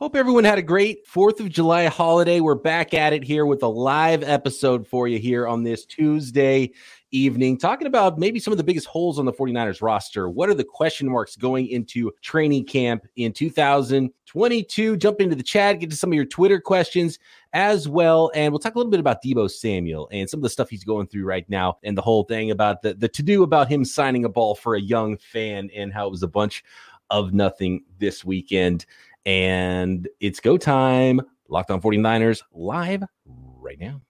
Hope everyone had a great 4th of July holiday. We're back at it here with a live episode for you here on this Tuesday evening, talking about maybe some of the biggest holes on the 49ers roster. What are the question marks going into training camp in 2022? Jump into the chat, get to some of your Twitter questions as well. And we'll talk a little bit about Deebo Samuel and some of the stuff he's going through right now and the whole thing about the, the to do about him signing a ball for a young fan and how it was a bunch of nothing this weekend. And it's go time. Locked on 49ers live right now.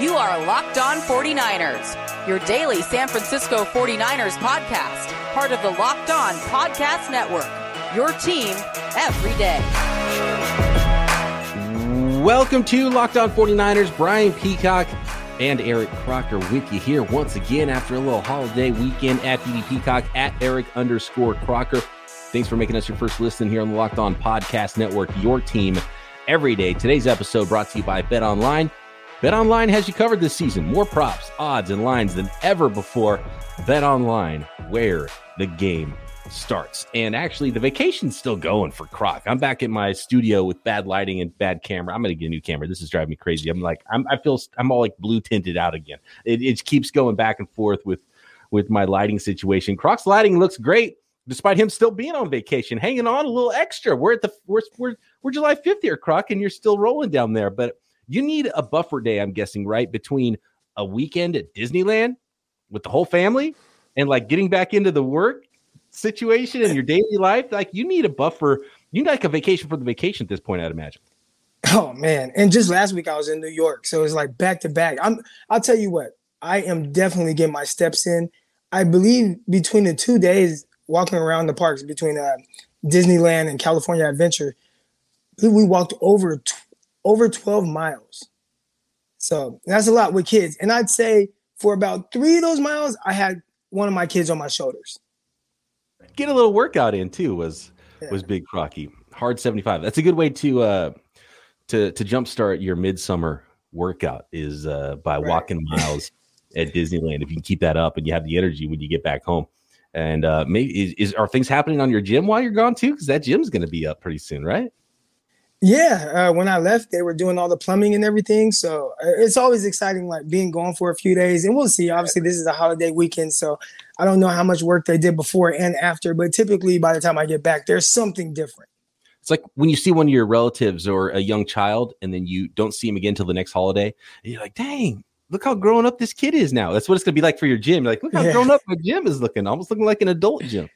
You are Locked On 49ers, your daily San Francisco 49ers podcast, part of the Locked On Podcast Network. Your team every day. Welcome to Locked On 49ers. Brian Peacock and Eric Crocker with you here once again after a little holiday weekend at BB Peacock at Eric underscore Crocker. Thanks for making us your first listen here on the Locked On Podcast Network, your team every day. Today's episode brought to you by Bet Online. Bet Online has you covered this season. More props, odds, and lines than ever before. Bet Online, where the game starts. And actually, the vacation's still going for Croc. I'm back in my studio with bad lighting and bad camera. I'm going to get a new camera. This is driving me crazy. I'm like, I'm, I feel, I'm all like blue tinted out again. It, it keeps going back and forth with with my lighting situation. Croc's lighting looks great despite him still being on vacation, hanging on a little extra. We're at the we're we're, we're July 5th here, Croc, and you're still rolling down there. But you need a buffer day, I'm guessing, right? Between a weekend at Disneyland with the whole family and like getting back into the work situation and your daily life. Like you need a buffer. You need like a vacation for the vacation at this point, I'd imagine. Oh man. And just last week I was in New York. So it's like back to back. I'm I'll tell you what, I am definitely getting my steps in. I believe between the two days walking around the parks between uh, Disneyland and California Adventure, we walked over t- over 12 miles. So that's a lot with kids. And I'd say for about three of those miles, I had one of my kids on my shoulders. Get a little workout in too was yeah. was Big Crocky. Hard 75. That's a good way to uh to to jumpstart your midsummer workout is uh by right. walking miles at Disneyland. If you can keep that up and you have the energy when you get back home. And uh, maybe is, is, are things happening on your gym while you're gone too? Because that gym's going to be up pretty soon, right? Yeah, uh, when I left, they were doing all the plumbing and everything. So uh, it's always exciting, like being gone for a few days. And we'll see. Obviously, this is a holiday weekend, so I don't know how much work they did before and after. But typically, by the time I get back, there's something different. It's like when you see one of your relatives or a young child, and then you don't see him again till the next holiday. And you're like, "Dang, look how grown up this kid is now. That's what it's gonna be like for your gym. You're like, look how yeah. grown up my gym is looking, almost looking like an adult gym.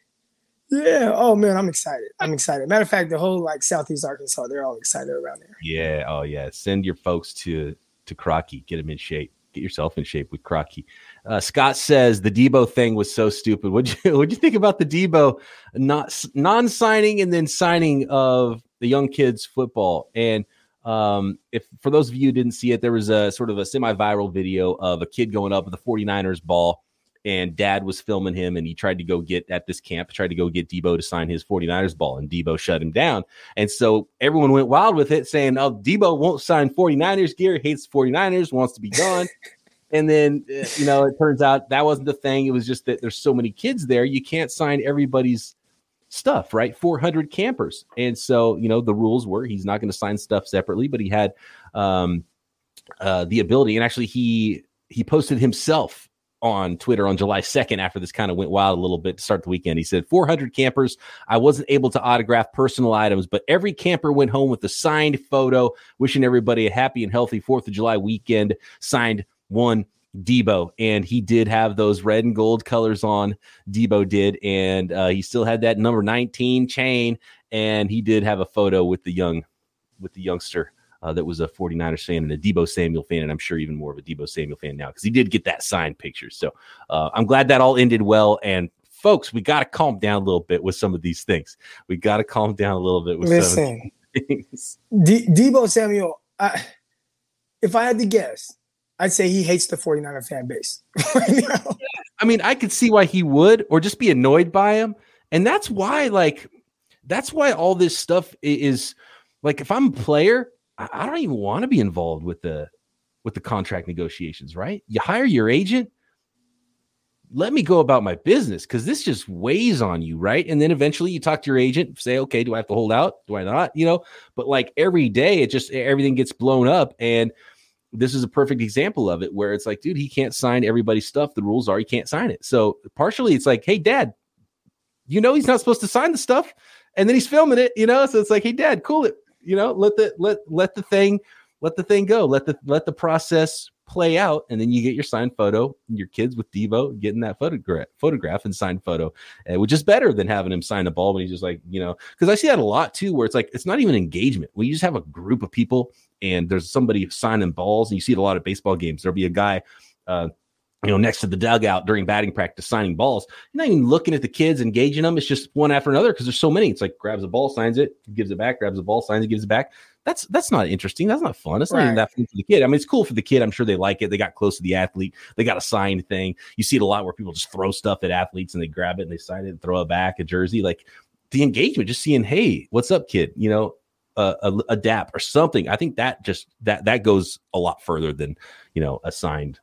Yeah. Oh man, I'm excited. I'm excited. Matter of fact, the whole like Southeast Arkansas, they're all excited around there. Yeah. Oh yeah. Send your folks to to Crocky. Get them in shape. Get yourself in shape with Crocky. Uh, Scott says the Deebo thing was so stupid. What'd you What'd you think about the Deebo not non signing and then signing of the young kids football and um, if for those of you who didn't see it, there was a sort of a semi-viral video of a kid going up with the 49ers ball and dad was filming him and he tried to go get at this camp, tried to go get Deebo to sign his 49ers ball and Deebo shut him down. And so everyone went wild with it saying, "Oh, Deebo won't sign 49ers gear, hates 49ers, wants to be gone." and then uh, you know, it turns out that wasn't the thing. It was just that there's so many kids there, you can't sign everybody's stuff, right? 400 campers. And so, you know, the rules were he's not going to sign stuff separately, but he had um, uh, the ability. And actually, he he posted himself on Twitter on July 2nd after this kind of went wild a little bit to start the weekend. He said, 400 campers. I wasn't able to autograph personal items, but every camper went home with a signed photo, wishing everybody a happy and healthy 4th of July weekend. Signed one Deebo, and he did have those red and gold colors on. Deebo did, and uh, he still had that number 19 chain, and he did have a photo with the young, with the youngster uh, that was a 49ers fan and a Deebo Samuel fan, and I'm sure even more of a Deebo Samuel fan now because he did get that signed picture. So uh, I'm glad that all ended well. And folks, we got to calm down a little bit with some of these things. We got to calm down a little bit with Listen, some of these things. De- Deebo Samuel, I, if I had to guess, I'd say he hates the 49er fan base right I mean, I could see why he would, or just be annoyed by him. And that's why, like, that's why all this stuff is like, if I'm a player, I don't even want to be involved with the with the contract negotiations, right? You hire your agent, let me go about my business because this just weighs on you, right? And then eventually you talk to your agent, say, okay, do I have to hold out? Do I not? You know, but like every day, it just everything gets blown up. And this is a perfect example of it where it's like, dude, he can't sign everybody's stuff. The rules are he can't sign it. So partially it's like, hey, dad, you know he's not supposed to sign the stuff. And then he's filming it, you know. So it's like, hey, dad, cool it, you know, let the let let the thing let the thing go. Let the let the process play out, and then you get your signed photo. And your kids with Deebo getting that photograph, photograph and signed photo, uh, which is better than having him sign a ball when he's just like you know. Because I see that a lot too, where it's like it's not even engagement. You just have a group of people and there's somebody signing balls, and you see it a lot of baseball games. There'll be a guy. Uh, you know, next to the dugout during batting practice, signing balls. You're not even looking at the kids, engaging them. It's just one after another because there's so many. It's like grabs a ball, signs it, gives it back, grabs a ball, signs it, gives it back that's that's not interesting. That's not fun. That's not right. even that fun for the kid. I mean, it's cool for the kid. I'm sure they like it. They got close to the athlete. They got a signed thing. You see it a lot where people just throw stuff at athletes and they grab it and they sign it and throw it back a jersey. Like the engagement, just seeing, hey, what's up, kid? You know, uh, a, a dap or something. I think that just that that goes a lot further than you know a signed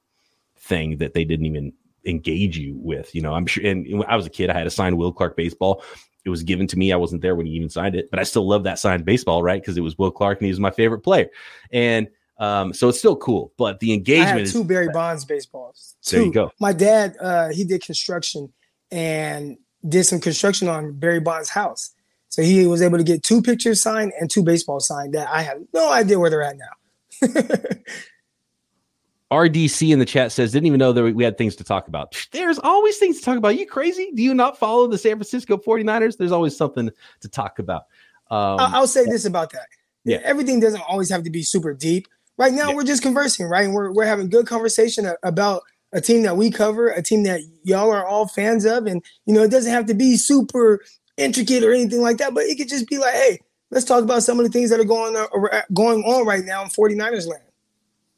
thing that they didn't even engage you with. You know, I'm sure. And when I was a kid, I had a signed Will Clark baseball it was given to me. I wasn't there when he even signed it, but I still love that signed baseball, right? Because it was Will Clark and he was my favorite player. And um, so it's still cool. But the engagement two Barry Bonds baseballs. Two. There you go. My dad, uh, he did construction and did some construction on Barry Bonds' house. So he was able to get two pictures signed and two baseballs signed that I have no idea where they're at now. RDC in the chat says, didn't even know that we had things to talk about. There's always things to talk about. Are you crazy? Do you not follow the San Francisco 49ers? There's always something to talk about. Um, I'll say this about that. Yeah. Everything doesn't always have to be super deep. Right now, yeah. we're just conversing, right? And we're, we're having good conversation about a team that we cover, a team that y'all are all fans of. And, you know, it doesn't have to be super intricate or anything like that, but it could just be like, hey, let's talk about some of the things that are going on, going on right now in 49ers land.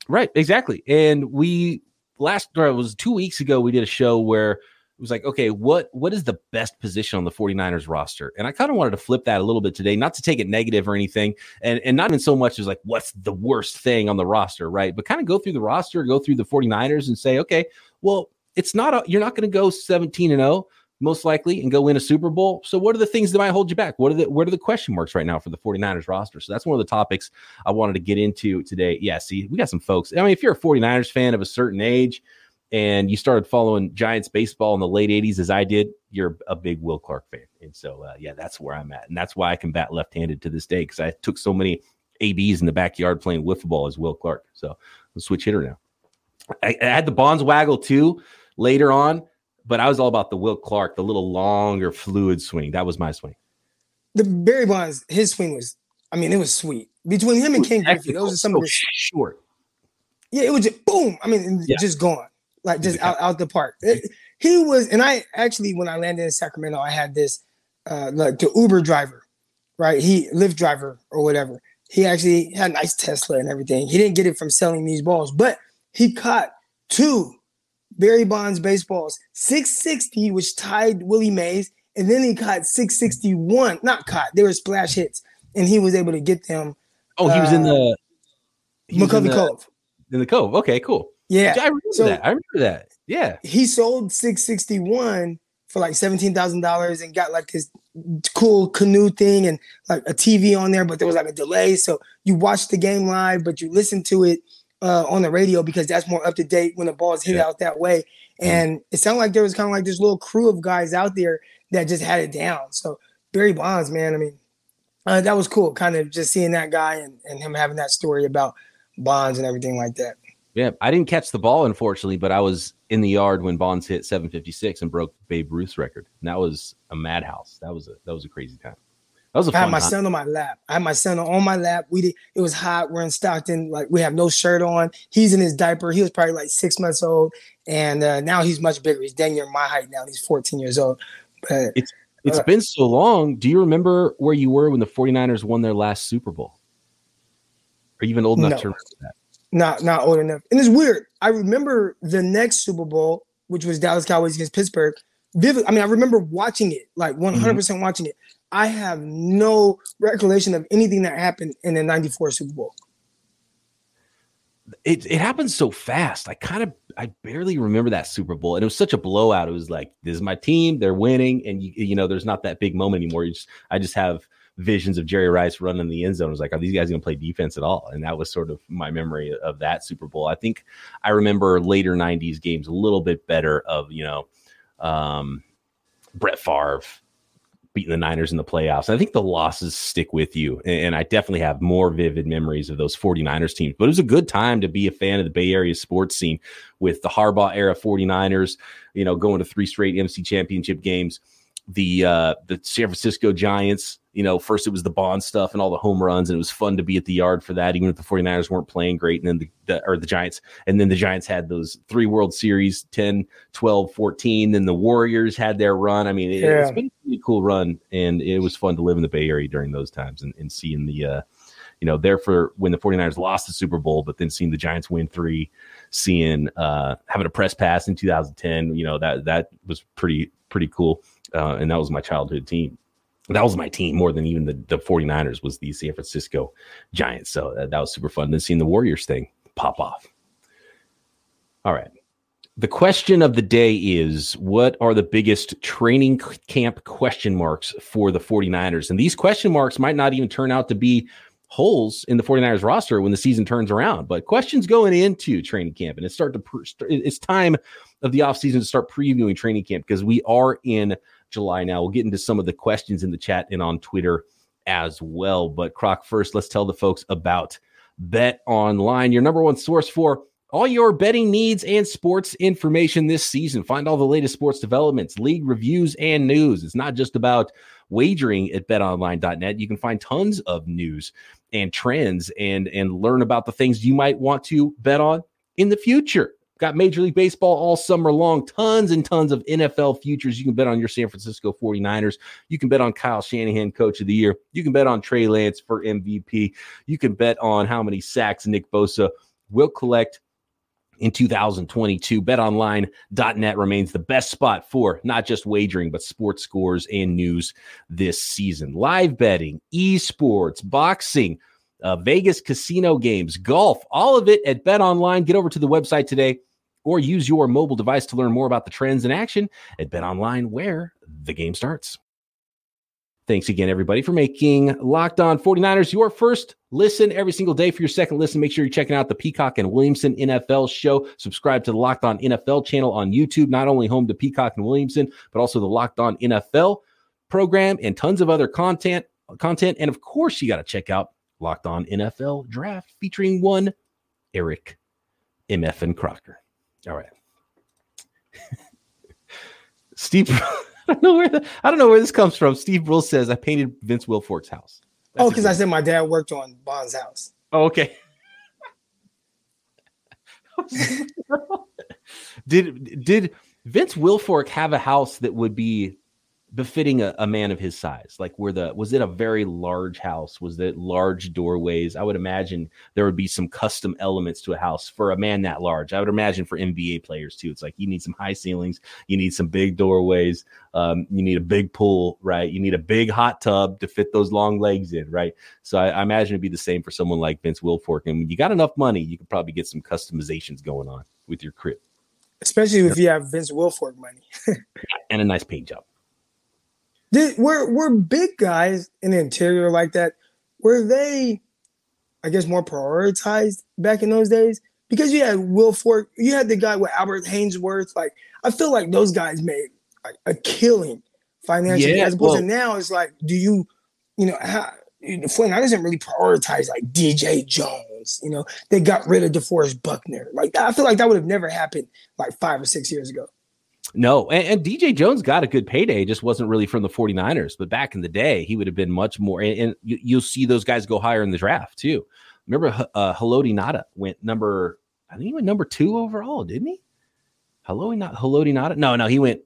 Right, exactly. And we last or it was two weeks ago, we did a show where it was like, okay, what what is the best position on the 49ers roster? And I kind of wanted to flip that a little bit today, not to take it negative or anything, and, and not even so much as like what's the worst thing on the roster, right? But kind of go through the roster, go through the 49ers and say, okay, well, it's not a, you're not going to go 17 and 0 most likely and go win a Super Bowl. So what are the things that might hold you back? What are the what are the question marks right now for the 49ers roster? So that's one of the topics I wanted to get into today. Yeah, see, we got some folks. I mean, if you're a 49ers fan of a certain age and you started following Giants baseball in the late 80s as I did, you're a big Will Clark fan. And so uh, yeah, that's where I'm at. And that's why I can bat left-handed to this day because I took so many ABs in the backyard playing wiffle ball as Will Clark. So let's switch hitter now. I, I had the Bonds waggle too later on but I was all about the Will Clark, the little longer fluid swing. That was my swing. The Barry Bonds, his swing was, I mean, it was sweet. Between him and Ken Griffey, those are some so of the short. Yeah, it was just boom. I mean, yeah. just gone, like just out, out the park. It, he was, and I actually, when I landed in Sacramento, I had this, uh, like the Uber driver, right? He Lyft driver or whatever. He actually had a nice Tesla and everything. He didn't get it from selling these balls, but he caught two Barry Bonds baseballs, 660, which tied Willie Mays, and then he caught 661. Not caught, they were splash hits, and he was able to get them. Oh, he was in the McCovey Cove. In the Cove. Okay, cool. Yeah. I remember so that. I remember that. Yeah. He sold 661 for like $17,000 and got like this cool canoe thing and like a TV on there, but there was like a delay. So you watched the game live, but you listened to it uh, on the radio because that's more up to date when the ball's hit yeah. out that way. And it sounded like there was kind of like this little crew of guys out there that just had it down. So Barry Bonds, man, I mean, uh, that was cool. Kind of just seeing that guy and, and him having that story about Bonds and everything like that. Yeah, I didn't catch the ball unfortunately, but I was in the yard when Bonds hit 756 and broke Babe Ruth's record. And that was a madhouse. That was a that was a crazy time. That was a I had my time. son on my lap. I had my son on my lap. We did. It was hot. We're in Stockton. Like we have no shirt on. He's in his diaper. He was probably like six months old, and uh, now he's much bigger. He's dang near my height now. He's 14 years old. But it's it's uh, been so long. Do you remember where you were when the 49ers won their last Super Bowl? Are you even old enough no, to remember that? Not not old enough. And it's weird. I remember the next Super Bowl, which was Dallas Cowboys against Pittsburgh. Vivid. I mean, I remember watching it, like 100 mm-hmm. percent watching it. I have no recollection of anything that happened in the 94 Super Bowl. it it happened so fast. I kind of I barely remember that Super Bowl, and it was such a blowout. It was like this is my team, they're winning, and you you know there's not that big moment anymore. You just I just have visions of Jerry Rice running the end zone. I was like, are these guys going to play defense at all? And that was sort of my memory of that Super Bowl. I think I remember later '90s games a little bit better. Of you know, um, Brett Favre beating the Niners in the playoffs. I think the losses stick with you. And I definitely have more vivid memories of those 49ers teams. But it was a good time to be a fan of the Bay Area sports scene with the Harbaugh era 49ers, you know, going to three straight NFC championship games. The uh the San Francisco Giants, you know, first it was the Bond stuff and all the home runs, and it was fun to be at the yard for that, even if the 49ers weren't playing great. And then the, the, or the Giants, and then the Giants had those three World Series 10, 12, 14. Then the Warriors had their run. I mean, it, yeah. it's been a pretty cool run, and it was fun to live in the Bay Area during those times and, and seeing the, uh, you know, there for when the 49ers lost the Super Bowl, but then seeing the Giants win three, seeing uh having a press pass in 2010, you know, that that was pretty pretty cool. Uh, and that was my childhood team that was my team more than even the, the 49ers was the San Francisco Giants. So that, that was super fun. Then seeing the Warriors thing pop off. All right. The question of the day is what are the biggest training camp question marks for the 49ers? And these question marks might not even turn out to be holes in the 49ers roster when the season turns around, but questions going into training camp and it's start to it's time of the offseason to start previewing training camp because we are in July now. We'll get into some of the questions in the chat and on Twitter as well. But Croc, first, let's tell the folks about Bet Online, your number one source for all your betting needs and sports information this season. Find all the latest sports developments, league reviews, and news. It's not just about wagering at betonline.net. You can find tons of news and trends and and learn about the things you might want to bet on in the future. Got Major League Baseball all summer long. Tons and tons of NFL futures. You can bet on your San Francisco 49ers. You can bet on Kyle Shanahan, Coach of the Year. You can bet on Trey Lance for MVP. You can bet on how many sacks Nick Bosa will collect in 2022. BetOnline.net remains the best spot for not just wagering, but sports scores and news this season. Live betting, esports, boxing, uh, Vegas casino games, golf, all of it at BetOnline. Get over to the website today or use your mobile device to learn more about the trends in action at Bet Online, where the game starts. Thanks again, everybody, for making Locked On 49ers your first listen every single day. For your second listen, make sure you're checking out the Peacock and Williamson NFL show. Subscribe to the Locked On NFL channel on YouTube, not only home to Peacock and Williamson, but also the Locked On NFL program and tons of other content. Content, and of course, you got to check out Locked On NFL Draft featuring one Eric MF and Crocker. All right. Steve, I don't know where the, I don't know where this comes from. Steve Brill says I painted Vince Wilfork's house. That's oh, because I said my dad worked on Bond's house. Oh, okay. did did Vince Wilfork have a house that would be befitting a, a, man of his size like where the was it a very large house? Was it large doorways? I would imagine there would be some custom elements to a house for a man that large. I would imagine for nba players too. It's like you need some high ceilings you need some big doorways um, you need a big pool right? You need a big hot tub to fit those long legs in right? So I, I imagine it'd be the same for someone like vince wilfork. And when you got enough money you could probably get some customizations going on with your crib. Especially if you have vince wilfork money. And a nice paint job did, were were big guys in the interior like that? Were they, I guess, more prioritized back in those days? Because you had Wilfork, you had the guy with Albert Haynesworth. Like I feel like those guys made a, a killing financially, yeah, as opposed well, to now. It's like, do you, you know, how, Flynn, I doesn't really prioritize like DJ Jones. You know, they got rid of DeForest Buckner. Like I feel like that would have never happened like five or six years ago. No, and, and, DJ Jones got a good payday, just wasn't really from the 49ers. But back in the day, he would have been much more. And, and you, will see those guys go higher in the draft too. Remember, uh, Haloti Ngata went number, I think he went number two overall, didn't he? Haloti Ngata? No, no, he went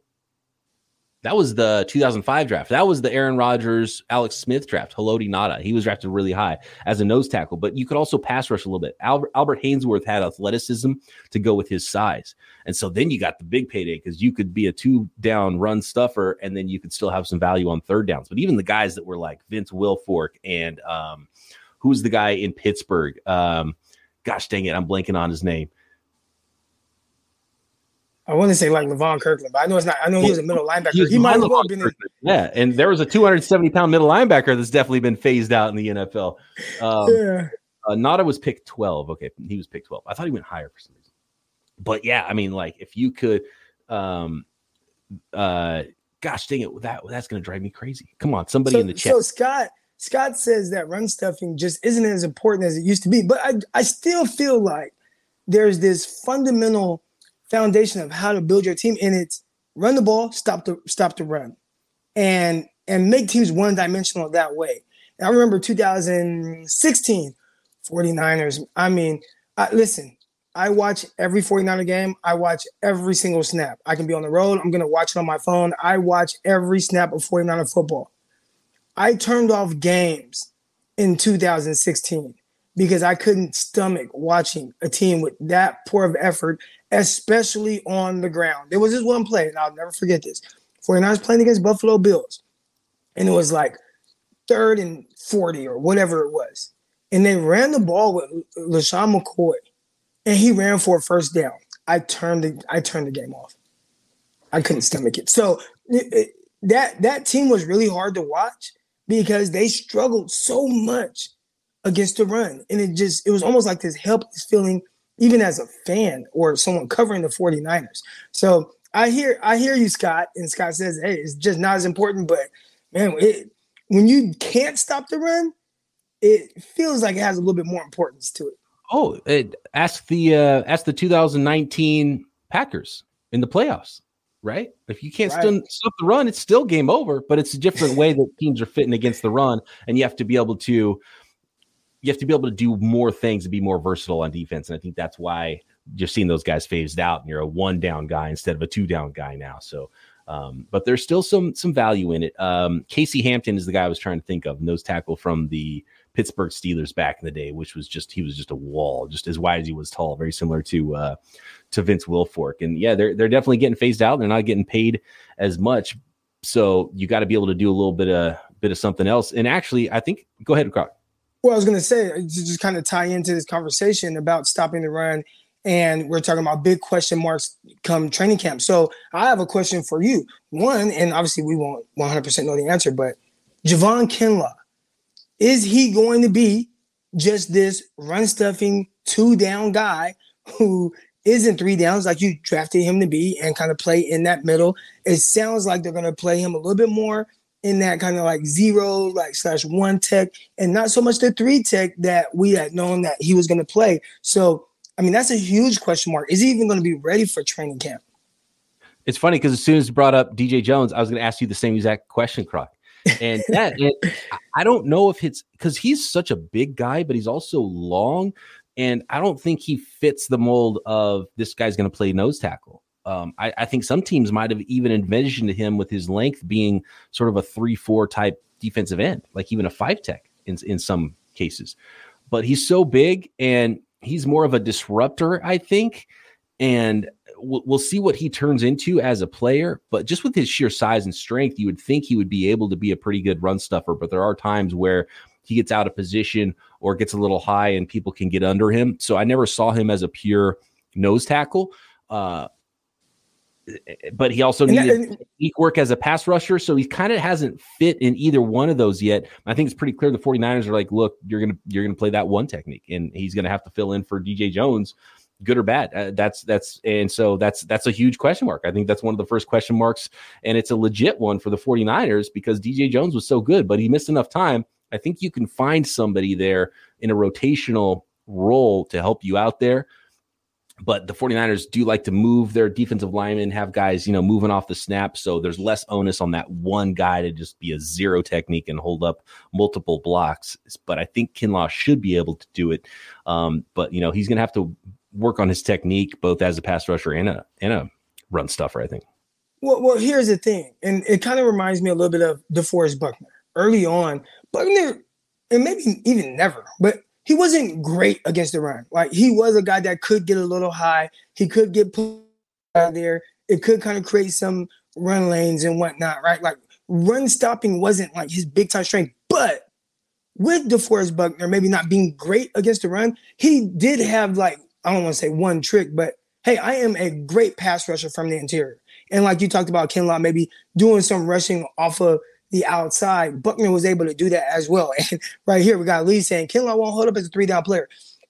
that was the 2005 draft. That was the Aaron Rodgers, Alex Smith draft. Haloti Ngata. He was drafted really high as a nose tackle, but you could also pass rush a little bit. Albert, Albert Haynesworth had athleticism to go with his size. And so then you got the big payday because you could be a two down run stuffer and then you could still have some value on third downs. But even the guys that were like Vince Wilfork and um, who's the guy in Pittsburgh? Um, gosh dang it, I'm blanking on his name. I want to say like Levon Kirkland, but I know it's not. I know he was a middle linebacker. He, might as well been. In, yeah, and there was a 270 pound middle linebacker that's definitely been phased out in the NFL. Um, yeah. Uh, Ngata was picked 12. Okay, he was picked 12. I thought he went higher for some reason. But yeah, I mean, like if you could, um, uh, gosh dang it, that that's gonna drive me crazy. Come on, somebody so, in the chat. So Scott, Scott says that run stuffing just isn't as important as it used to be, but I I still feel like there's this fundamental foundation of how to build your team, and it's run the ball, stop the stop the run, and and make teams one dimensional that way. And I remember 2016 49ers. I mean, I, listen, I watch every 49er game. I watch every single snap. I can be on the road. I'm going to watch it on my phone. I watch every snap of 49er football. I turned off games in 2016 because I couldn't stomach watching a team with that poor of effort, especially on the ground. There was this one play, and I'll never forget this. 49ers playing against Buffalo Bills, and it was like third and 40 or whatever it was. And they ran the ball with LeSean McCoy, and he ran for a first down. I turned the I turned the game off. I couldn't stomach it. So it, it, that that team was really hard to watch because they struggled so much against the run. And it just, it was almost like this helpless feeling, even as a fan or someone covering the 49ers. So I hear, I hear you, Scott. And Scott says, hey, it's just not as important, but man, it, when you can't stop the run, it feels like it has a little bit more importance to it. Oh, it, ask the uh, ask the 2019 Packers in the playoffs, right? If you can't right. still stop the run, it's still game over. But it's a different way that teams are fitting against the run, and you have to be able to you have to be able to do more things and be more versatile on defense. And I think that's why you're seeing those guys phased out and you're a one down guy instead of a two down guy now. So, um, but there's still some some value in it. Um, Casey Hampton is the guy I was trying to think of, nose tackle from the Pittsburgh Steelers back in the day, which was just he was just a wall, just as wide as he was tall, very similar to uh, to Vince Wilfork. And yeah, they're they're definitely getting phased out. They're not getting paid as much, so you got to be able to do a little bit of bit of something else. And actually, I think go ahead, Croc. Well, I was going to say uh, to just kind of tie into this conversation about stopping the run, and we're talking about big question marks come training camp. So I have a question for you. One, and obviously we won't 100% know the answer, but Javon Kinlaw, is he going to be just this run stuffing two down guy who isn't three downs like you drafted him to be and kind of play in that middle? It sounds like they're going to play him a little bit more in that kind of like zero like slash one tech and not so much the three tech that we had known that he was going to play. So, I mean, that's a huge question mark. Is he even going to be ready for training camp? It's funny because as soon as you brought up DJ Jones, I was going to ask you the same exact question, Croc. And that, I don't know if it's because he's such a big guy, but he's also long. And I don't think he fits the mold of this guy's going to play nose tackle. Um, I, I, think some teams might have even envisioned him with his length being sort of a three-four type defensive end, like even a five tech in in some cases. But he's so big and he's more of a disruptor, I think. And we'll, we'll see what he turns into as a player. But just with his sheer size and strength, you would think he would be able to be a pretty good run stuffer. But there are times where he gets out of position or gets a little high and people can get under him. So I never saw him as a pure nose tackle. Uh, but he also needed unique work as a pass rusher. So he kind of hasn't fit in either one of those yet. I think it's pretty clear the 49ers are like, look, you're gonna you're gonna play that one technique, and he's gonna have to fill in for DJ Jones, good or bad. Uh, that's that's and so that's that's a huge question mark. I think that's one of the first question marks, and it's a legit one for the 49ers because DJ Jones was so good, but he missed enough time. I think you can find somebody there in a rotational role to help you out there but the 49ers do like to move their defensive linemen, have guys, you know, moving off the snap. So there's less onus on that one guy to just be a zero technique and hold up multiple blocks. But I think Kinlaw should be able to do it. Um, but you know, he's gonna have to work on his technique both as a pass rusher and a and a run stuffer, I think. Well, well, here's the thing, and it kind of reminds me a little bit of DeForest Buckner. Early on, Buckner, and maybe even never, but he wasn't great against the run. Like he was a guy that could get a little high. He could get out there. It could kind of create some run lanes and whatnot, right? Like run stopping wasn't like his big time strength. But with DeForest Buckner maybe not being great against the run, he did have like, I don't want to say one trick, but hey, I am a great pass rusher from the interior. And like you talked about, Kinlaw maybe doing some rushing off of the outside. Buckner was able to do that as well. And right here, we got Lee saying Kinlaw won't hold up as a three down player.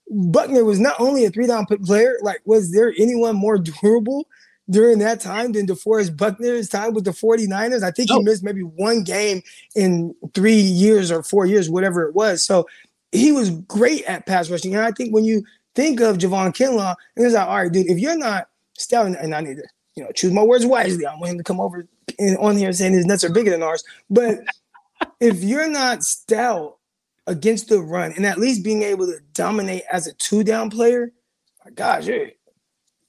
Buckner was not only a three down player, like, was there anyone more durable during that time than DeForest Buckner's time with the 49ers? I think he missed maybe one game in three years or four years, whatever it was. So he was great at pass rushing. And I think when you think of Javon Kinlaw, and it's like, all right, dude, if you're not stout, and I need to, you know, choose my words wisely. I want him to come over in, on here saying his nuts are bigger than ours. But if you're not stout against the run and at least being able to dominate as a two down player, my gosh,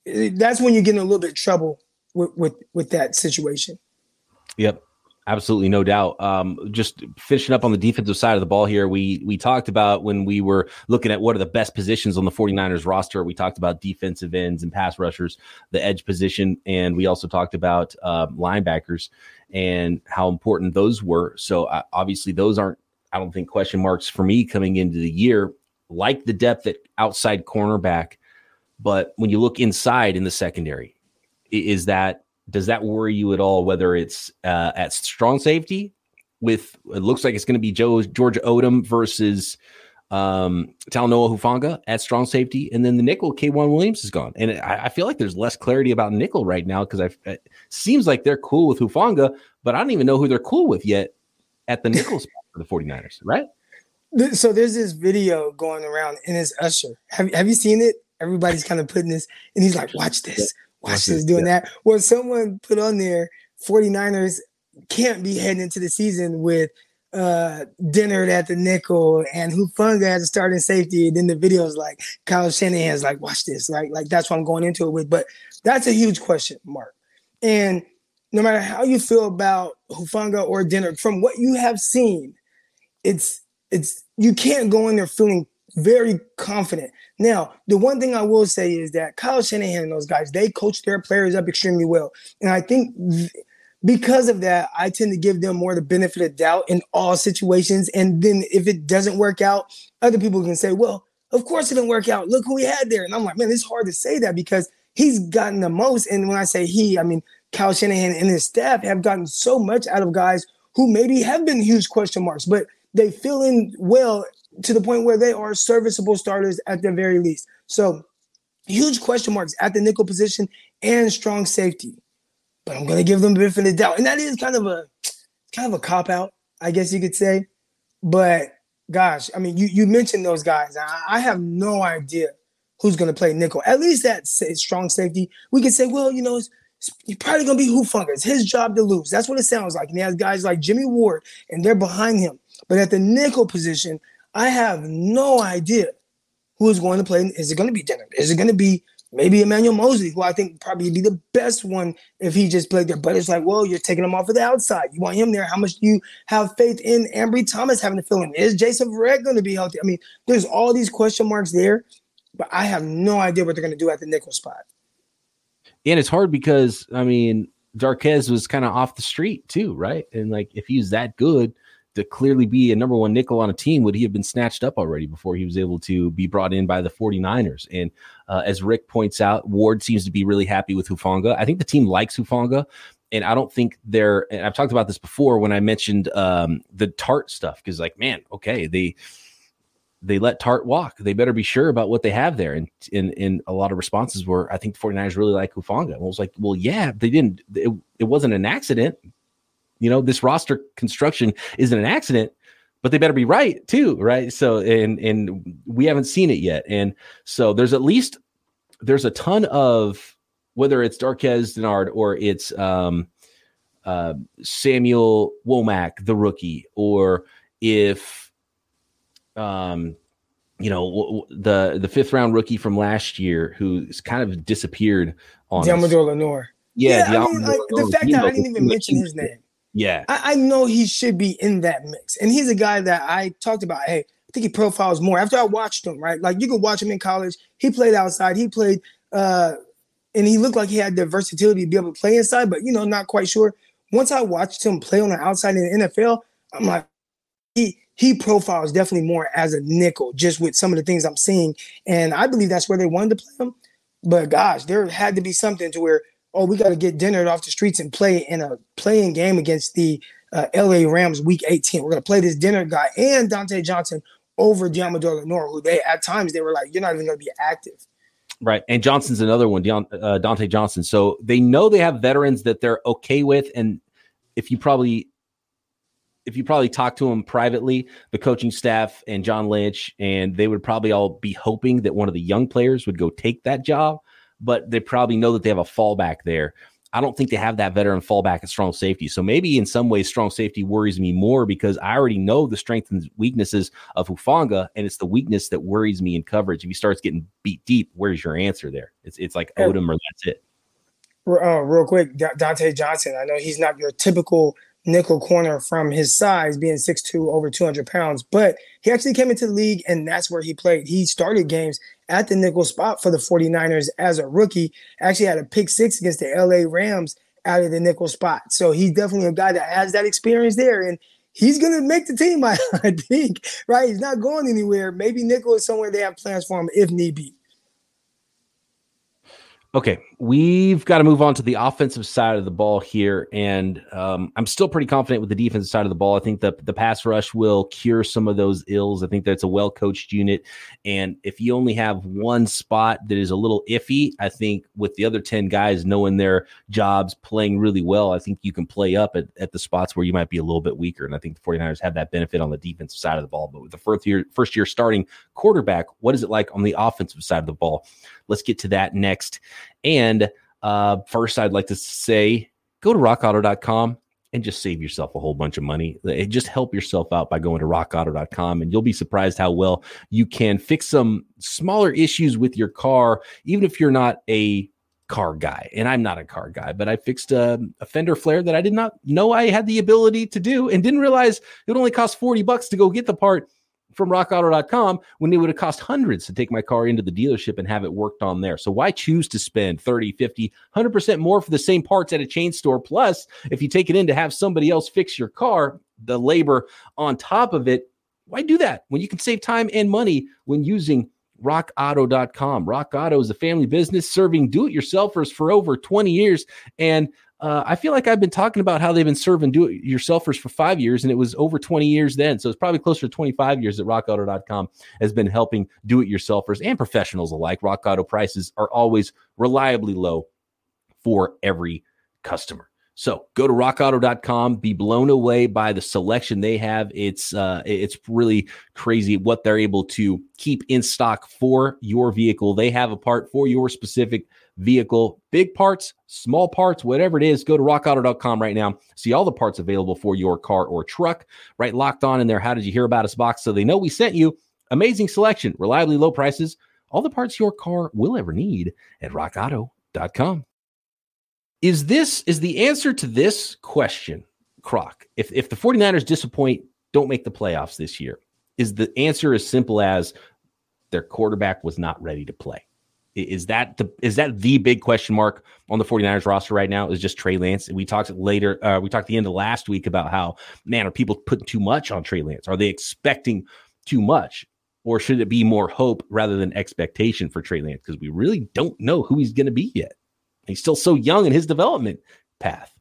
that's when you're getting a little bit of trouble with, with, with that situation. Yep. Absolutely, no doubt. Um, just finishing up on the defensive side of the ball here, we we talked about when we were looking at what are the best positions on the 49ers roster. We talked about defensive ends and pass rushers, the edge position, and we also talked about uh, linebackers and how important those were. So uh, obviously, those aren't, I don't think, question marks for me coming into the year. Like the depth at outside cornerback, but when you look inside in the secondary, is that does that worry you at all? Whether it's uh, at strong safety, with it looks like it's going to be Joe Georgia Odum versus um, Talanoa Hufanga at strong safety, and then the nickel K'Waun Williams is gone, and I, I feel like there's less clarity about nickel right now because it seems like they're cool with Hufanga, but I don't even know who they're cool with yet at the nickel spot for the 49ers, right? So there's this video going around, and it's Usher. Have Have you seen it? Everybody's kind of putting this, and he's like, "Watch this." Washington's doing yeah. that. Well, someone put on there 49ers can't be heading into the season with uh Dennard at the nickel and Hufanga as a starting safety. And then the video is like Kyle Shanahan's like, watch this, right? Like that's what I'm going into it with. But that's a huge question mark. And no matter how you feel about Hufanga or Dennard, from what you have seen, it's it's you can't go in there feeling very confident. Now, the one thing I will say is that Kyle Shanahan and those guys, they coach their players up extremely well. And I think th- because of that, I tend to give them more the benefit of doubt in all situations. And then if it doesn't work out, other people can say, well, of course it didn't work out. Look who we had there. And I'm like, man, it's hard to say that because he's gotten the most. And when I say he, I mean Kyle Shanahan and his staff have gotten so much out of guys who maybe have been huge question marks, but they fill in well to the point where they are serviceable starters at the very least. So huge question marks at the nickel position and strong safety. But I'm gonna give them a bit of the doubt. And that is kind of a kind of a cop out, I guess you could say. But gosh, I mean, you you mentioned those guys. I, I have no idea who's gonna play nickel. At least that strong safety. We could say, well, you know, it's, probably gonna be Hufanga. It's his job to lose. That's what it sounds like. And he has guys like Jimmy Ward, and they're behind him. But at the nickel position, I have no idea who is going to play. Is it going to be Dennard? Is it going to be maybe Emmanuel Moseley, who I think probably be the best one if he just played there? But it's like, well, you're taking him off of the outside. You want him there. How much do you have faith in Ambry Thomas having to fill in? Is Jason Verrett going to be healthy? I mean, there's all these question marks there, but I have no idea what they're going to do at the nickel spot. And it's hard because I mean, Darqueze was kind of off the street too, right? And like if he's that good, to clearly be a number one nickel on a team, would he have been snatched up already before he was able to be brought in by the 49ers? And uh, as Rick points out, Ward seems to be really happy with Hufanga. I think the team likes Hufanga. And I don't think they're, and I've talked about this before when I mentioned um, the Tartt stuff, because like, man, okay, they, they let Tartt walk. They better be sure about what they have there. And in in a lot of responses were, I think the 49ers really like Hufanga. And I was like, well, yeah, they didn't. It, it wasn't an accident. You know, this roster construction isn't an accident, but they better be right too, right? So, and and we haven't seen it yet, and so there's at least there's a ton of whether it's Darqueze Dennard or it's um, uh, Samuel Womack, the rookie, or if um, you know the the fifth round rookie from last year who's kind of disappeared on Lenoir. Yeah, yeah I mean, like, the fact that I didn't even mention his name. Yeah. I, I, know he should be in that mix. And he's a guy that I talked about. Hey, I think he profiles more after I watched him, right? Like you could watch him in college. He played outside. He played uh and he looked like he had the versatility to be able to play inside, but you know, not quite sure. Once I watched him play on the outside in the NFL, I'm like, he he profiles definitely more as a nickel, just with some of the things I'm seeing. And I believe that's where they wanted to play him. But gosh, there had to be something to where, oh, we got to get Dennard off the streets and play in a playing game against the uh, LA Rams week 18. We're going to play this Dennard guy and Dontae Johnson over Deommodore Lenoir, who they at times they were like, you're not even going to be active. Right. And Johnson's another one, uh, Dontae Johnson. So they know they have veterans that they're okay with. And if you probably if you probably talk to them privately, the coaching staff and John Lynch, and they would probably all be hoping that one of the young players would go take that job, but they probably know that they have a fallback there. I don't think they have that veteran fallback at strong safety. So maybe in some ways, strong safety worries me more because I already know the strengths and weaknesses of Hufanga, and it's the weakness that worries me in coverage. If he starts getting beat deep, where's your answer there? It's it's like Odum or that's it. Uh, real quick, Dontae Johnson. I know he's not your typical nickel corner from his size, being 6'2, over 200 pounds. But he actually came into the league, and that's where he played. He started games at the nickel spot for the 49ers as a rookie. Actually had a pick six against the LA Rams out of the nickel spot. So he's definitely a guy that has that experience there. And he's going to make the team, I, I think, right? He's not going anywhere. Maybe nickel is somewhere they have plans for him if need be. Okay, we've got to move on to the offensive side of the ball here, and um, I'm still pretty confident with the defensive side of the ball. I think the the pass rush will cure some of those ills. I think that's a well coached unit, and if you only have one spot that is a little iffy, I think with the other ten guys knowing their jobs, playing really well, I think you can play up at, at the spots where you might be a little bit weaker. And I think the 49ers have that benefit on the defensive side of the ball. But with the first year first year starting quarterback, what is it like on the offensive side of the ball? Let's get to that next. And uh, first, I'd like to say go to rockauto.com and just save yourself a whole bunch of money. Just help yourself out by going to rockauto.com and you'll be surprised how well you can fix some smaller issues with your car, even if you're not a car guy. And I'm not a car guy, but I fixed a, a fender flare that I did not know I had the ability to do and didn't realize it only cost 40 bucks to go get the part from rockauto.com when it would have cost hundreds to take my car into the dealership and have it worked on there. So why choose to spend 30, 50, 100% more for the same parts at a chain store? Plus, if you take it in to have somebody else fix your car, the labor on top of it, why do that when you can save time and money when using rockauto.com? Rock Auto is a family business serving do it yourselfers for over 20 years. And uh, I feel like I've been talking about how they've been serving do it yourselfers for five years, and it was over 20 years then. So it's probably closer to 25 years that rockauto.com has been helping do it yourselfers and professionals alike. Rock Auto prices are always reliably low for every customer. So go to rockauto.com, be blown away by the selection they have. It's uh, it's really crazy what they're able to keep in stock for your vehicle. They have a part for your specific vehicle, big parts, small parts, whatever it is, go to rockauto.com right now. See all the parts available for your car or truck. Right locked on in there. How did you hear about us box so they know we sent you? Amazing selection, reliably low prices, all the parts your car will ever need at rockauto.com. Is this is the answer to this question, Croc? If if the 49ers disappoint, don't make the playoffs this year, is the answer as simple as their quarterback was not ready to play? Is that the is that the big question mark on the 49ers roster right now? Is just Trey Lance. We talked later, uh, we talked at the end of last week about how, man, are people putting too much on Trey Lance? Are they expecting too much? Or should it be more hope rather than expectation for Trey Lance? Because we really don't know who he's going to be yet. He's still so young in his development path.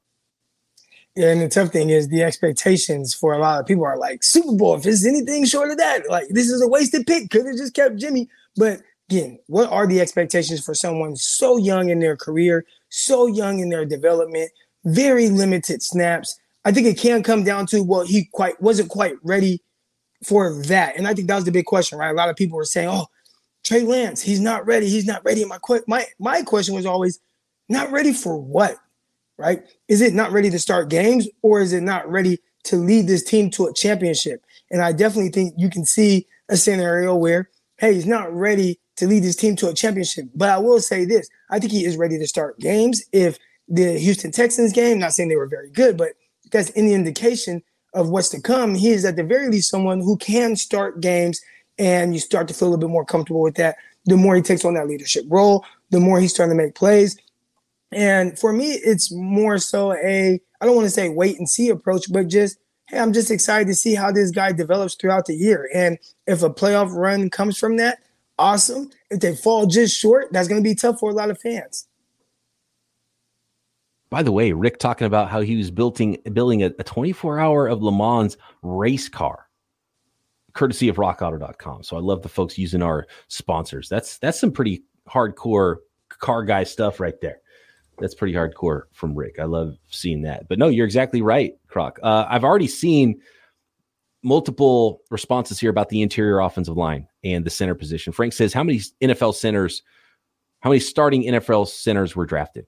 Yeah, and the tough thing is the expectations for a lot of people are like Super Bowl. If it's anything short of that, like this is a wasted pick. Could have just kept Jimmy. But again, what are the expectations for someone so young in their career, so young in their development, very limited snaps? I think it can come down to well, he quite wasn't quite ready for that, and I think that was the big question, right? A lot of people were saying, "Oh, Trey Lance, he's not ready. He's not ready." My my my question was always, "Not ready for what?" Right? Is it not ready to start games, or is it not ready to lead this team to a championship? And I definitely think you can see a scenario where, hey, he's not ready to lead his team to a championship. But I will say this I think he is ready to start games. If the Houston Texans game, not saying they were very good, but that's any indication of what's to come, he is at the very least someone who can start games and you start to feel a little bit more comfortable with that. The more he takes on that leadership role, the more he's starting to make plays. And for me, it's more so a, I don't want to say wait and see approach, but just, hey, I'm just excited to see how this guy develops throughout the year. And if a playoff run comes from that, awesome. If they fall just short, that's going to be tough for a lot of fans. By the way, Rick talking about how he was building building a, a 24 hour of Le Mans race car, courtesy of RockAuto.com. So I love the folks using our sponsors. That's that's some pretty hardcore car guy stuff right there. That's pretty hardcore from Rick. I love seeing that. But no, you're exactly right, Croc. Uh, I've already seen multiple responses here about the interior offensive line and the center position. Frank says, How many NFL centers, how many starting NFL centers were drafted?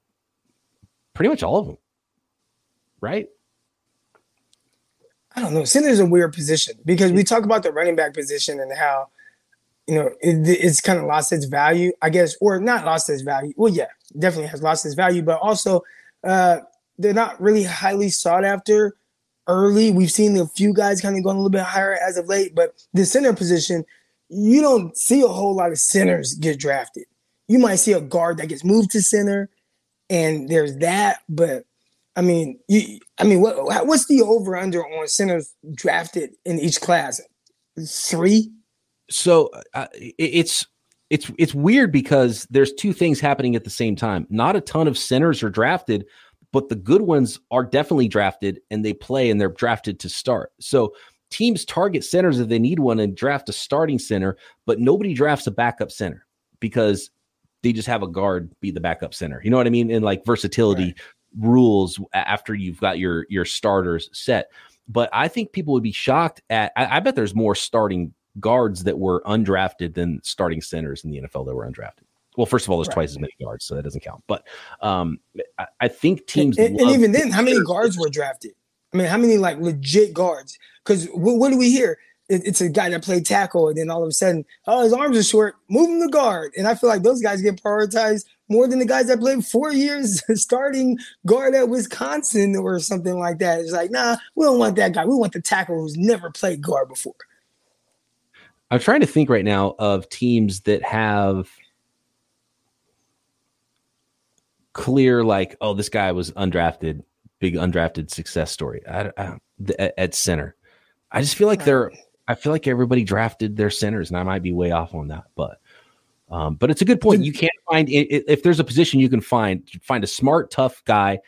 pretty much all of them, right? I don't know. Center is a weird position because we talk about the running back position and how you know it, it's kind of lost its value, I guess, or not lost its value. Well, yeah, definitely has lost its value, but also uh, they're not really highly sought after early. We've seen a few guys kind of going a little bit higher as of late, but the center position, you don't see a whole lot of centers get drafted. You might see a guard that gets moved to center and there's that. But I mean, you, I mean, what what's the over under on centers drafted in each class? Three. So uh, it's it's it's weird because there's two things happening at the same time. Not a ton of centers are drafted, but the good ones are definitely drafted and they play and they're drafted to start. So teams target centers if they need one and draft a starting center, but nobody drafts a backup center because they just have a guard be the backup center. You know what I mean? And like versatility right. rules after you've got your your starters set. But I think people would be shocked at. I, I bet there's more starting guards that were undrafted than starting centers in the NFL that were undrafted. Well, first of all, there's right. twice as many guards, so that doesn't count. But um, I, I think teams and, and even then, how many guards were drafted? I mean, how many like legit guards? Because what, what do we hear? it's a guy that played tackle, and then all of a sudden, oh, his arms are short, move him to guard. And I feel like those guys get prioritized more than the guys that played four years starting guard at Wisconsin or something like that. It's like, nah, we don't want that guy. We want the tackle who's never played guard before. I'm trying to think right now of teams that have clear, like, oh, this guy was undrafted, big undrafted success story I, I, at center. I just feel like they're I feel like everybody drafted their centers, and I might be way off on that, but um, but it's a good point. You can't find if there's a position you can find find a smart, tough guy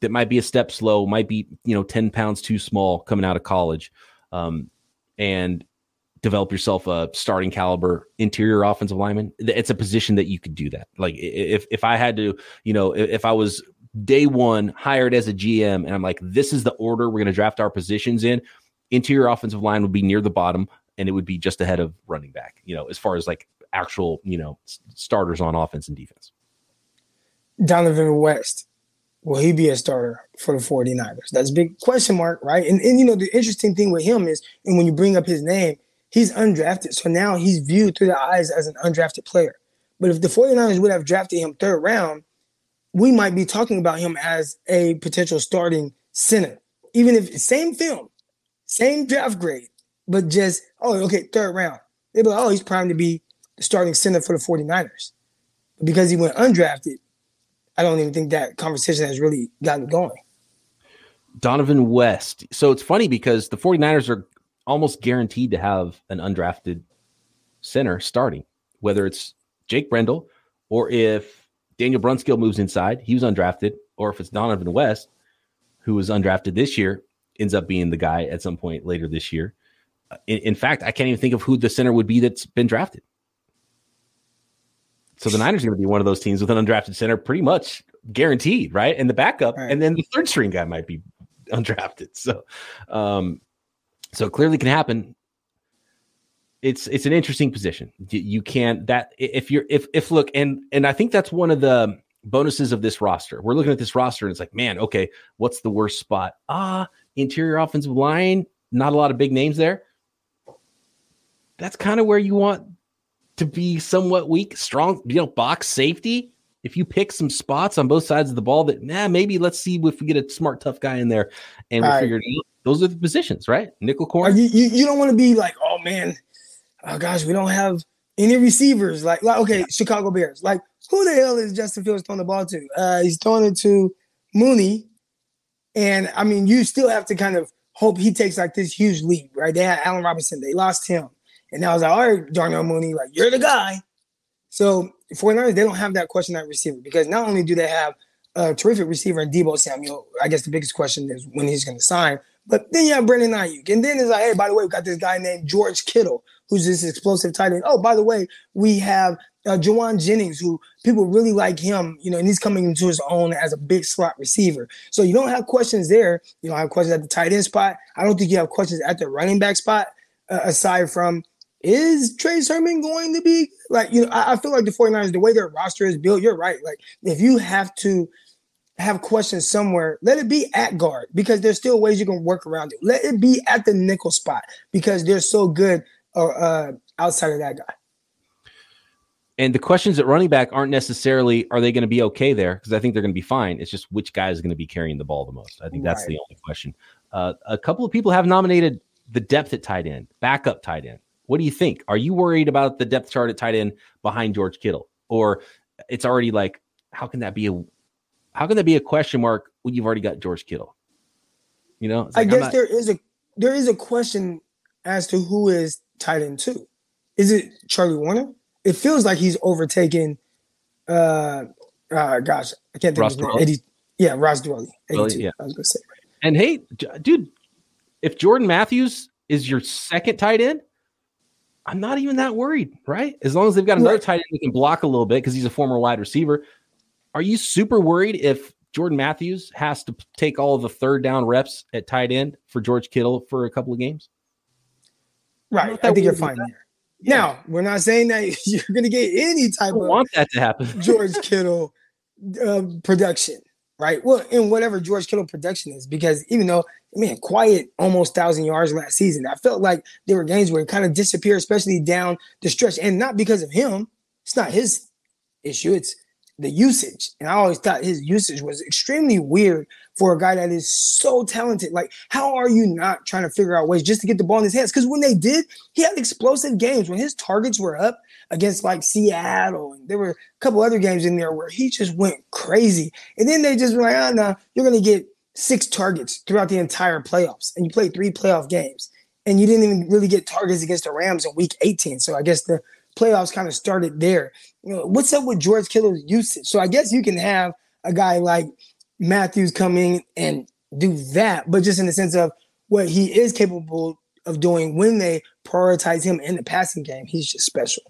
that might be a step slow, might be you know ten pounds too small coming out of college, um, and develop yourself a starting caliber interior offensive lineman. It's a position that you could do that. Like if if I had to, you know, if I was day one hired as a GM and I'm like, this is the order we're going to draft our positions in interior offensive line would be near the bottom and it would be just ahead of running back, you know, as far as like actual, you know, starters on offense and defense. Dohnovan West, will he be a starter for the 49ers? That's a big question mark, right? And, and you know, the interesting thing with him is, and when you bring up his name, he's undrafted. So now he's viewed through the eyes as an undrafted player. But if the 49ers would have drafted him third round, we might be talking about him as a potential starting center. Even if same film, same draft grade, but just, oh, okay, third round. They'd be like, oh, he's primed to be the starting center for the 49ers. But because he went undrafted, I don't even think that conversation has really gotten going. Dohnovan West. So it's funny because the 49ers are almost guaranteed to have an undrafted center starting, whether it's Jake Brendel or if Daniel Brunskill moves inside, he was undrafted, or if it's Dohnovan West, who was undrafted this year, ends up being the guy at some point later this year. Uh, in, in, fact, I can't even think of who the center would be that's been drafted. So the Niners are going to be one of those teams with an undrafted center, pretty much guaranteed, right? And the backup, right. and then the third string guy might be undrafted. So, um, so clearly can happen. It's it's an interesting position. You can't that if you're if if look and and I think that's one of the bonuses of this roster. We're looking at this roster and it's like, man, okay, what's the worst spot? Ah, interior offensive line, not a lot of big names there. That's kind of where you want to be somewhat weak, strong, you know, box safety. If you pick some spots on both sides of the ball that, nah, maybe let's see if we get a smart, tough guy in there and we we'll figure those are the positions, right? Nickel corner. You, you, you don't want to be like, oh man, oh gosh, we don't have any receivers. Like, like okay, yeah. Chicago Bears. Like, who the hell is Justin Fields throwing the ball to? Uh, he's throwing it to Mooney, and I mean, you still have to kind of hope he takes like this huge leap, right? They had Allen Robinson, they lost him. And I was like, all right, Darnell Mooney, like, you're the guy. So 49ers, they don't have that question at receiver because not only do they have a terrific receiver in Deebo Samuel, I guess the biggest question is when he's going to sign. But then you have Brandon Aiyuk. And then it's like, hey, by the way, we got this guy named George Kittle, who's this explosive tight end. Oh, by the way, we have uh, Jauan Jennings, who people really like him, you know, and he's coming into his own as a big slot receiver. So you don't have questions there. You don't have questions at the tight end spot. I don't think you have questions at the running back spot, uh, aside from is Trey Sermon going to be like, you know, I, I, feel like the 49ers, the way their roster is built, you're right. Like, if you have to have questions somewhere, let it be at guard because there's still ways you can work around it. Let it be at the nickel spot because they're so good uh, uh, outside of that guy. And the questions at running back aren't necessarily are they going to be okay there because I think they're going to be fine. It's just which guy is going to be carrying the ball the most. I think that's right. the only question. Uh, a couple of people have nominated the depth at tight end, backup tight end. What do you think? Are you worried about the depth chart at tight end behind George Kittle, or it's already like how can that be a how can that be a question mark when you've already got George Kittle? You know, like, I guess not, there is a there is a question as to who is tight end two. Is it Charlie Woerner? It feels like he's overtaken. Uh, uh gosh, I can't think Ross of his name. Eddie, yeah, Ross Dwelley. yeah, I was gonna say. And hey, dude, if Jordan Matthews is your second tight end, I'm not even that worried, right? As long as they've got another right. tight end that can block a little bit because he's a former wide receiver. Are you super worried if Jordan Matthews has to take all of the third down reps at tight end for George Kittle for a couple of games? Right. I think you're fine there. Now, we're not saying that you're going to get any type of want that to happen. George Kittle uh, production, right? Well, in whatever George Kittle production is, because even though man, quiet almost thousand yards last season, I felt like there were games where it kind of disappeared, especially down the stretch, and not because of him. It's not his issue. It's the usage. And I always thought his usage was extremely weird for a guy that is so talented. Like, how are you not trying to figure out ways just to get the ball in his hands? Because when they did, he had explosive games. When his targets were up against like Seattle, and there were a couple other games in there where he just went crazy. And then they just were like, ah, oh, no, you're going to get six targets throughout the entire playoffs. And you played three playoff games. And you didn't even really get targets against the Rams in week 18. So I guess the playoffs kind of started there. You know, what's up with George Kittle's usage? So I guess you can have a guy like Matthews come in and do that, but just in the sense of what he is capable of doing when they prioritize him in the passing game, he's just special.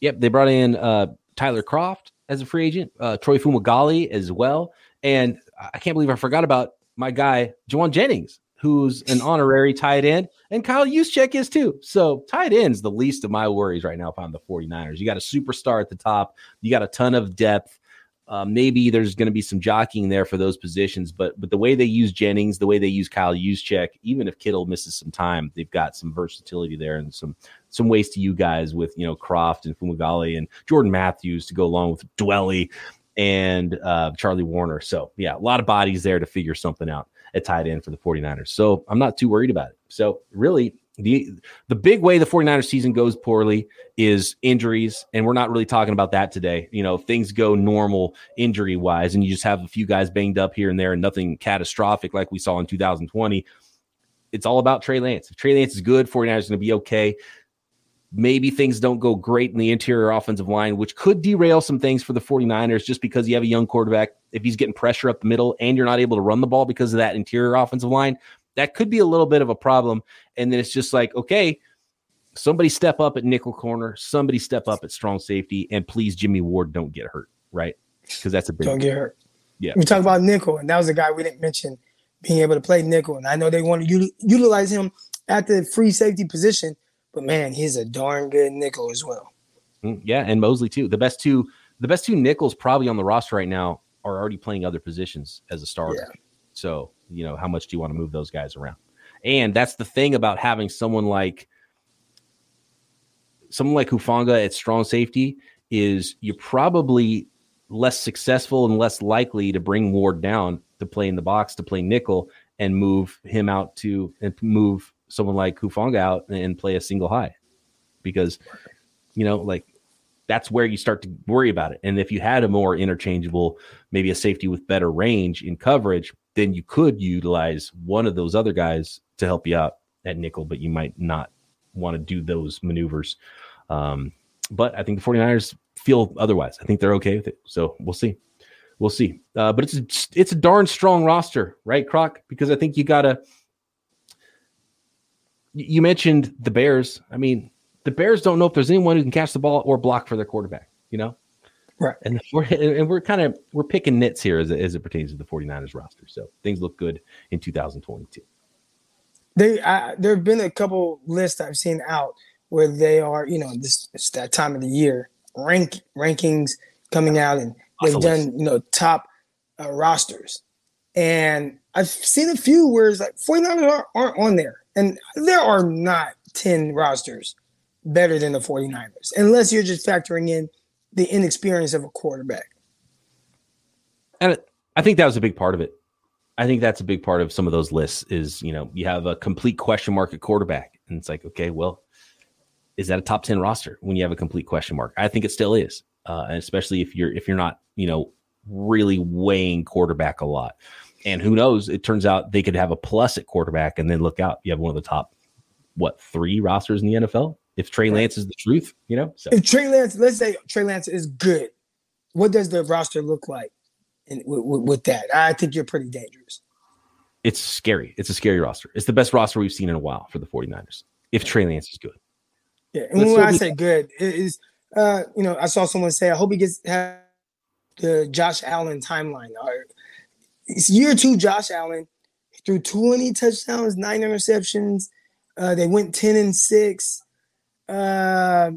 Yep, they brought in uh, Tyler Kroft as a free agent, uh, Troy Fumagalli as well, and I can't believe I forgot about my guy Jauan Jennings, who's an honorary tight end, and Kyle Juszczyk is too. So tight end's the least of my worries right now if I'm the 49ers. You got a superstar at the top, you got a ton of depth. Uh, maybe there's going to be some jockeying there for those positions, but but the way they use Jennings, the way they use Kyle Juszczyk, even if Kittle misses some time, they've got some versatility there and some some ways to you guys with you know Kroft and Fumagalli and Jordan Matthews to go along with Dwelley and uh, Charlie Woerner. So yeah, a lot of bodies there to figure something out at tight end for the 49ers. So I'm not too worried about it. So really the the big way the 49ers season goes poorly is injuries and we're not really talking about that today you know things go normal injury wise and you just have a few guys banged up here and there and nothing catastrophic like we saw in 2020 it's all about Trey Lance if Trey Lance is good 49ers is going to be okay maybe things don't go great in the interior offensive line which could derail some things for the 49ers just because you have a young quarterback if he's getting pressure up the middle and you're not able to run the ball because of that interior offensive line that could be a little bit of a problem. And then it's just like, okay, somebody step up at nickel corner, somebody step up at strong safety, and please, Jimmy Ward, don't get hurt, right? Because that's a big don't get hurt. Yeah, we talk about nickel, and that was a guy we didn't mention being able to play nickel, and I know they want to u- utilize him at the free safety position, but man, he's a darn good nickel as well. Mm, yeah, and Moseley too. The best two, the best two nickels probably on the roster right now are already playing other positions as a starter. Yeah. So you know, how much do you want to move those guys around? And that's the thing about having someone like someone like Hufanga at strong safety is you're probably less successful and less likely to bring Ward down to play in the box to play nickel and move him out to and move someone like Hufanga out and play a single high because you know like that's where you start to worry about it and if you had a more interchangeable maybe a safety with better range in coverage then you could utilize one of those other guys to help you out at nickel, but you might not want to do those maneuvers. Um, but I think the 49ers feel otherwise. I think they're okay with it. So we'll see. We'll see. Uh, but it's a, it's a darn strong roster, right, Croc? Because I think you got to. You mentioned the Bears. I mean, the Bears don't know if there's anyone who can catch the ball or block for their quarterback, you know? Right. And we're and we're kind of we're picking nits here as, as it pertains to the 49ers roster. So things look good in 2022. They I, there have been a couple lists I've seen out where they are, you know, this it's that time of the year rank rankings coming out and they've done, you know, top uh, rosters. And I've seen a few where it's like 49ers aren't, aren't on there. And there are not 10 rosters better than the 49ers, unless you're just factoring in the inexperience of a quarterback. And I think that was a big part of it. I think that's a big part of some of those lists is, you know, you have a complete question mark at quarterback. And it's like, okay, well, is that a top 10 roster when you have a complete question mark? I think it still is. Uh, and especially if you're if you're not, you know, really weighing quarterback a lot. And who knows? It turns out they could have a plus at quarterback and then look out. You have one of the top, what, three rosters in the NFL? if Trey Lance is the truth, you know. So. If Trey Lance, let's say Trey Lance is good, what does the roster look like in, with, with, that? I think you're pretty dangerous. It's scary. It's a scary roster. It's the best roster we've seen in a while for the 49ers. If Trey Lance is good. Yeah, and when I say good, it is uh, you know, I saw someone say, I hope he gets the Josh Allen timeline. It's year two, Josh Allen threw 20 touchdowns, nine interceptions. Uh, they went 10 and 6 uh,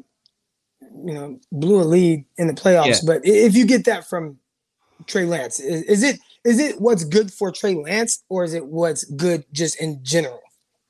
you know, blew a lead in the playoffs. Yeah. But if you get that from Trey Lance, is, is, it is it what's good for Trey Lance, or is it what's good just in general?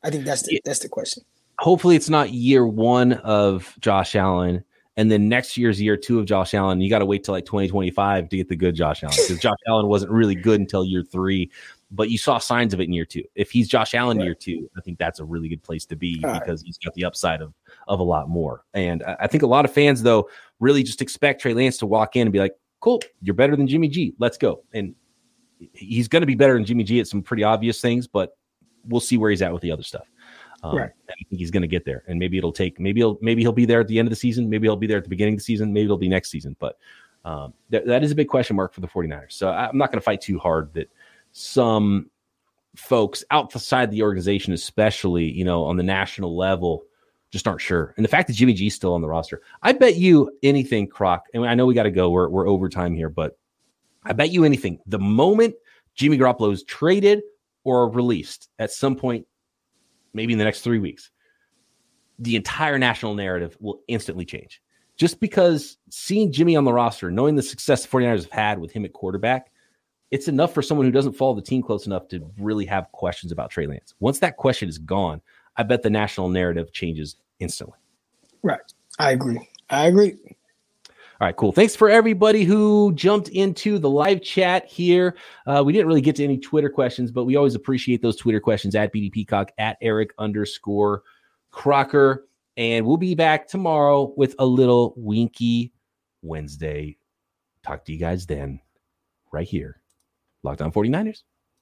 I think that's the yeah. that's the question. Hopefully, it's not year one of Josh Allen, and then next year's year two of Josh Allen. You got to wait till like 2025 to get the good Josh Allen because Josh Allen wasn't really good until year three but you saw signs of it in year two. If he's Josh Allen right. year two, I think that's a really good place to be All because right. he's got the upside of of a lot more. And I think a lot of fans though really just expect Trey Lance to walk in and be like, "Cool, you're better than Jimmy G. Let's go." And he's going to be better than Jimmy G at some pretty obvious things, but we'll see where he's at with the other stuff. Um, right. I think he's going to get there, and maybe it'll take. Maybe he'll maybe he'll be there at the end of the season. Maybe he'll be there at the beginning of the season. Maybe it'll be next season. But um, th- that is a big question mark for the 49ers. So I'm not going to fight too hard that some folks outside the organization, especially, you know, on the national level, just aren't sure. And the fact that Jimmy G's still on the roster, I bet you anything, Croc. And I know we got to go. We're we're over time here, but I bet you anything. The moment Jimmy Garoppolo is traded or released at some point, maybe in the next three weeks, the entire national narrative will instantly change. Just because seeing Jimmy on the roster, knowing the success the 49ers have had with him at quarterback, it's enough for someone who doesn't follow the team close enough to really have questions about Trey Lance. Once that question is gone, I bet the national narrative changes instantly. Right. I agree. I agree. All right, cool. Thanks for everybody who jumped into the live chat here. Uh, we didn't really get to any Twitter questions, but we always appreciate those Twitter questions at BD Peacock, at Eric underscore Crocker. And we'll be back tomorrow with a little Winky Wednesday. Talk to you guys then, right here Locked On 49ers.